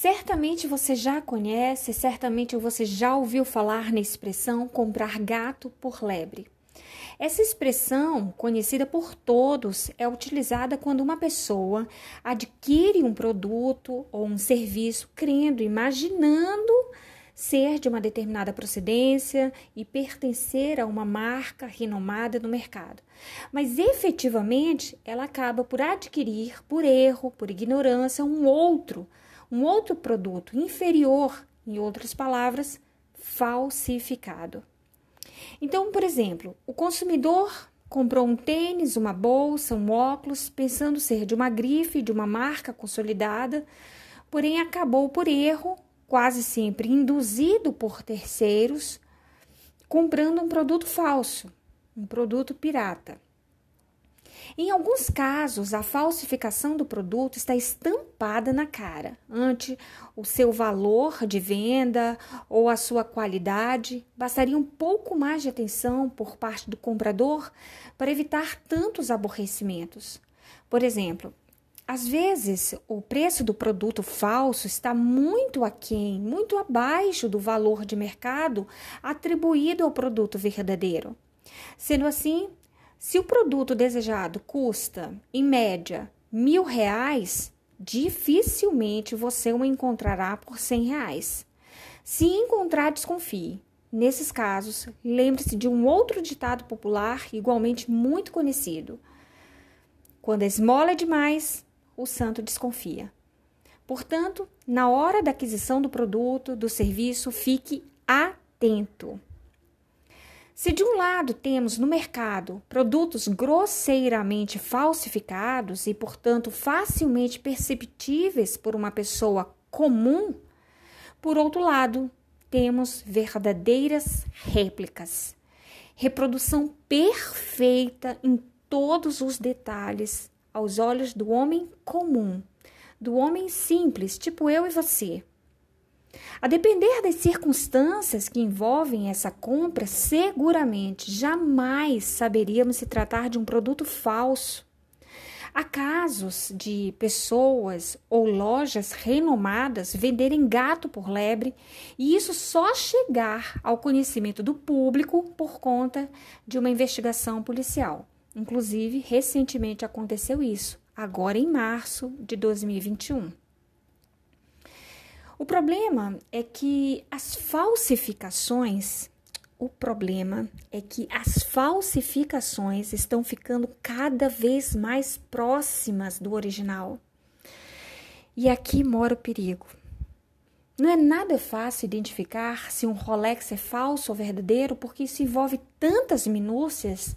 Certamente você já conhece, certamente você já ouviu falar na expressão comprar gato por lebre. Essa expressão, conhecida por todos, é utilizada quando uma pessoa adquire um produto ou um serviço crendo, imaginando ser de uma determinada procedência e pertencer a uma marca renomada no mercado. Mas efetivamente ela acaba por adquirir, por erro, por ignorância, um outro um outro produto inferior, em outras palavras, falsificado. Então, por exemplo, o consumidor comprou um tênis, uma bolsa, um óculos, pensando ser de uma grife, de uma marca consolidada, porém acabou por erro, quase sempre induzido por terceiros, comprando um produto falso, um produto pirata. Em alguns casos, a falsificação do produto está estampada na cara, ante o seu valor de venda ou a sua qualidade. Bastaria um pouco mais de atenção por parte do comprador para evitar tantos aborrecimentos. Por exemplo, às vezes, o preço do produto falso está muito aquém, muito abaixo do valor de mercado atribuído ao produto verdadeiro. Sendo assim, se o produto desejado custa, em média, mil reais, dificilmente você o encontrará por cem reais. Se encontrar, desconfie. Nesses casos, lembre-se de um outro ditado popular igualmente muito conhecido. Quando a esmola é demais, o santo desconfia. Portanto, na hora da aquisição do produto, do serviço, fique atento. Se de um lado temos no mercado produtos grosseiramente falsificados e, portanto, facilmente perceptíveis por uma pessoa comum, por outro lado, temos verdadeiras réplicas. Reprodução perfeita em todos os detalhes aos olhos do homem comum, do homem simples, tipo eu e você. A depender das circunstâncias que envolvem essa compra, seguramente jamais saberíamos se tratar de um produto falso. Há casos de pessoas ou lojas renomadas venderem gato por lebre e isso só chegar ao conhecimento do público por conta de uma investigação policial. Inclusive, recentemente aconteceu isso, agora em março de 2021. O problema é que as falsificações, o problema é que as falsificações estão ficando cada vez mais próximas do original. E aqui mora o perigo. Não é nada fácil identificar se um Rolex é falso ou verdadeiro, porque isso envolve tantas minúcias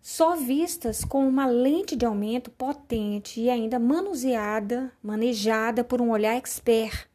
só vistas com uma lente de aumento potente e ainda manuseada, manejada por um olhar expert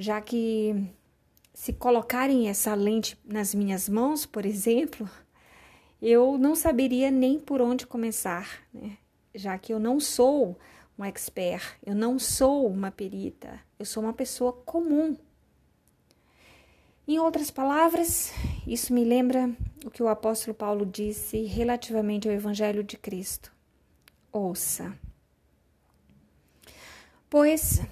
já que se colocarem essa lente nas minhas mãos, por exemplo, eu não saberia nem por onde começar, né? já que eu não sou um expert, eu não sou uma perita, eu sou uma pessoa comum. Em outras palavras, isso me lembra o que o apóstolo Paulo disse relativamente ao Evangelho de Cristo. Ouça. Pois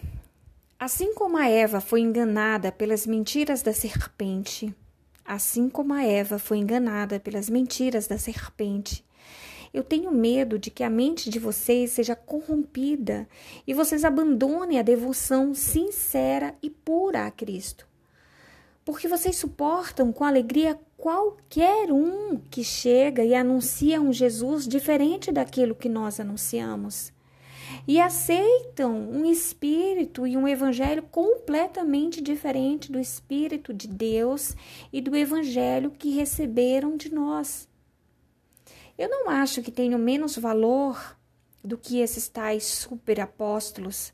Assim como a Eva foi enganada pelas mentiras da serpente, assim como a Eva foi enganada pelas mentiras da serpente, eu tenho medo de que a mente de vocês seja corrompida e vocês abandonem a devoção sincera e pura a Cristo. Porque vocês suportam com alegria qualquer um que chega e anuncia um Jesus diferente daquilo que nós anunciamos e aceitam um espírito e um evangelho completamente diferente do espírito de Deus e do evangelho que receberam de nós. Eu não acho que tenho menos valor do que esses tais superapóstolos.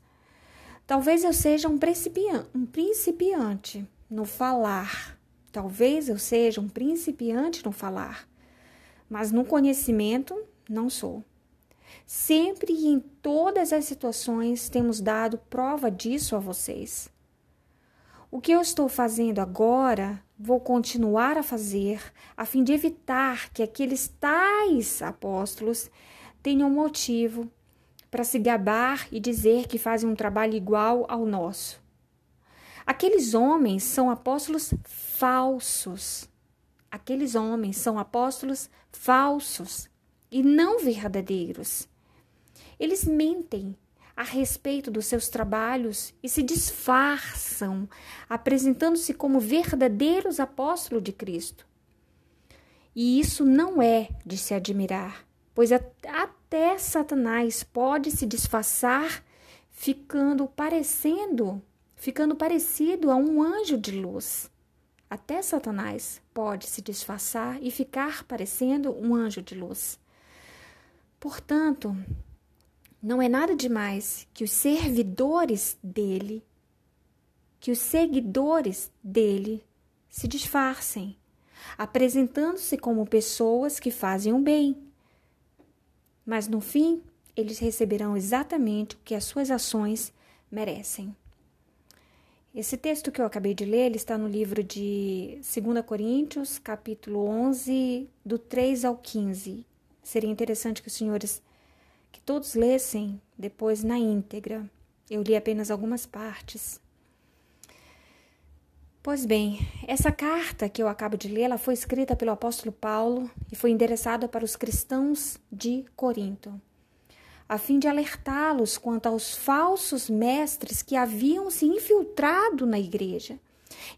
Talvez eu seja um principiante, um principiante no falar. Talvez eu seja um principiante no falar, mas no conhecimento não sou. Sempre e em todas as situações temos dado prova disso a vocês. O que eu estou fazendo agora, vou continuar a fazer, a fim de evitar que aqueles tais apóstolos tenham motivo para se gabar e dizer que fazem um trabalho igual ao nosso. Aqueles homens são apóstolos falsos. Aqueles homens são apóstolos falsos e não verdadeiros. Eles mentem a respeito dos seus trabalhos e se disfarçam, apresentando-se como verdadeiros apóstolos de Cristo. E isso não é de se admirar, pois até Satanás pode se disfarçar ficando parecendo, ficando parecido a um anjo de luz. Até Satanás pode se disfarçar e ficar parecendo um anjo de luz. Portanto, não é nada demais que os servidores dele, que os seguidores dele se disfarcem, apresentando-se como pessoas que fazem o bem. Mas no fim, eles receberão exatamente o que as suas ações merecem. Esse texto que eu acabei de ler, ele está no livro de 2 Coríntios, capítulo 11, do 3 ao 15. Seria interessante que os senhores que todos lessem depois na íntegra. Eu li apenas algumas partes. Pois bem, essa carta que eu acabo de ler, ela foi escrita pelo apóstolo Paulo e foi endereçada para os cristãos de Corinto, a fim de alertá-los quanto aos falsos mestres que haviam se infiltrado na igreja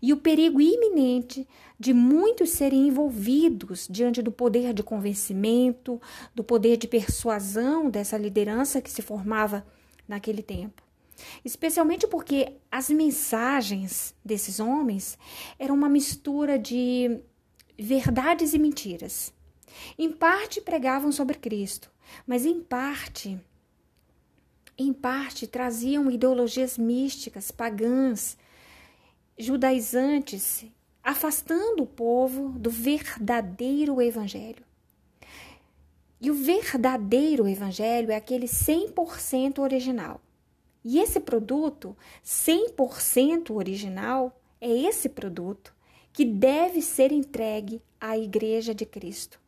e o perigo iminente de muitos serem envolvidos diante do poder de convencimento, do poder de persuasão dessa liderança que se formava naquele tempo. Especialmente porque as mensagens desses homens eram uma mistura de verdades e mentiras. Em parte pregavam sobre Cristo, mas em parte em parte traziam ideologias místicas, pagãs, judaizantes, afastando o povo do verdadeiro evangelho. E o verdadeiro evangelho é aquele 100% original. E esse produto 100% original é esse produto que deve ser entregue à Igreja de Cristo.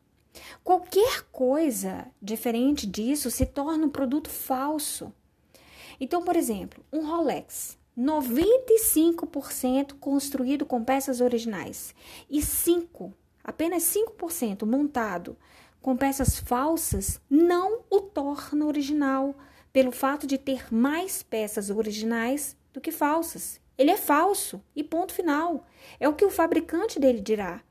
Qualquer coisa diferente disso se torna um produto falso. Então, por exemplo, um Rolex 95% construído com peças originais e 5, apenas 5% montado com peças falsas não o torna original, pelo fato de ter mais peças originais do que falsas. Ele é falso e ponto final. É o que o fabricante dele dirá.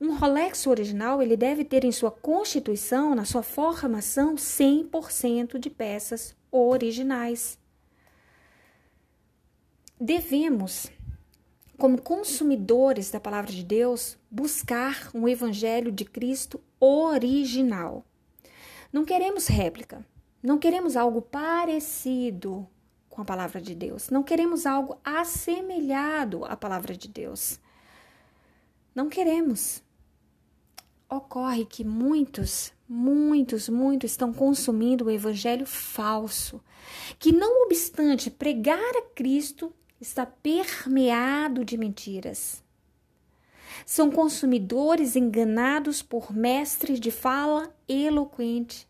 Um Rolex original ele deve ter em sua constituição, na sua formação, 100% de peças originais devemos, como consumidores da palavra de Deus, buscar um evangelho de Cristo original. Não queremos réplica, não queremos algo parecido com a palavra de Deus, não queremos algo assemelhado à palavra de Deus. Não queremos. Ocorre que muitos, muitos, muitos estão consumindo o evangelho falso, que não obstante pregar a Cristo, está permeado de mentiras. São consumidores enganados por mestres de fala eloquente.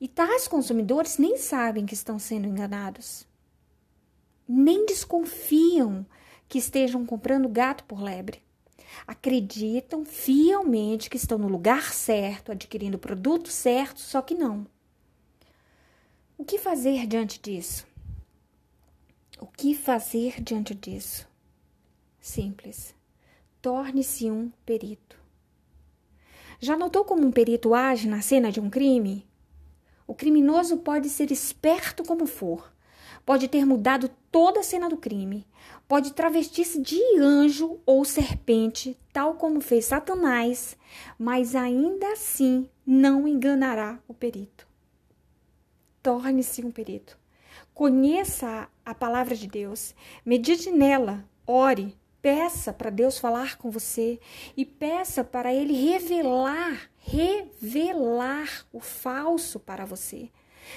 E tais consumidores nem sabem que estão sendo enganados. Nem desconfiam que estejam comprando gato por lebre. Acreditam fielmente que estão no lugar certo, adquirindo o produto certo, só que não. O que fazer diante disso? O que fazer diante disso? Simples. Torne-se um perito. Já notou como um perito age na cena de um crime? O criminoso pode ser esperto como for, pode ter mudado toda a cena do crime, pode travestir-se de anjo ou serpente, tal como fez Satanás, mas ainda assim não enganará o perito. Torne-se um perito. Conheça a palavra de Deus, medite nela, ore, peça para Deus falar com você e peça para Ele revelar, revelar o falso para você.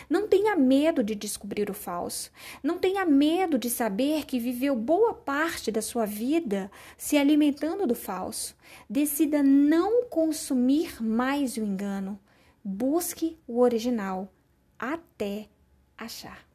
Não tenha medo de descobrir o falso. Não tenha medo de saber que viveu boa parte da sua vida se alimentando do falso. Decida não consumir mais o engano. Busque o original até achar.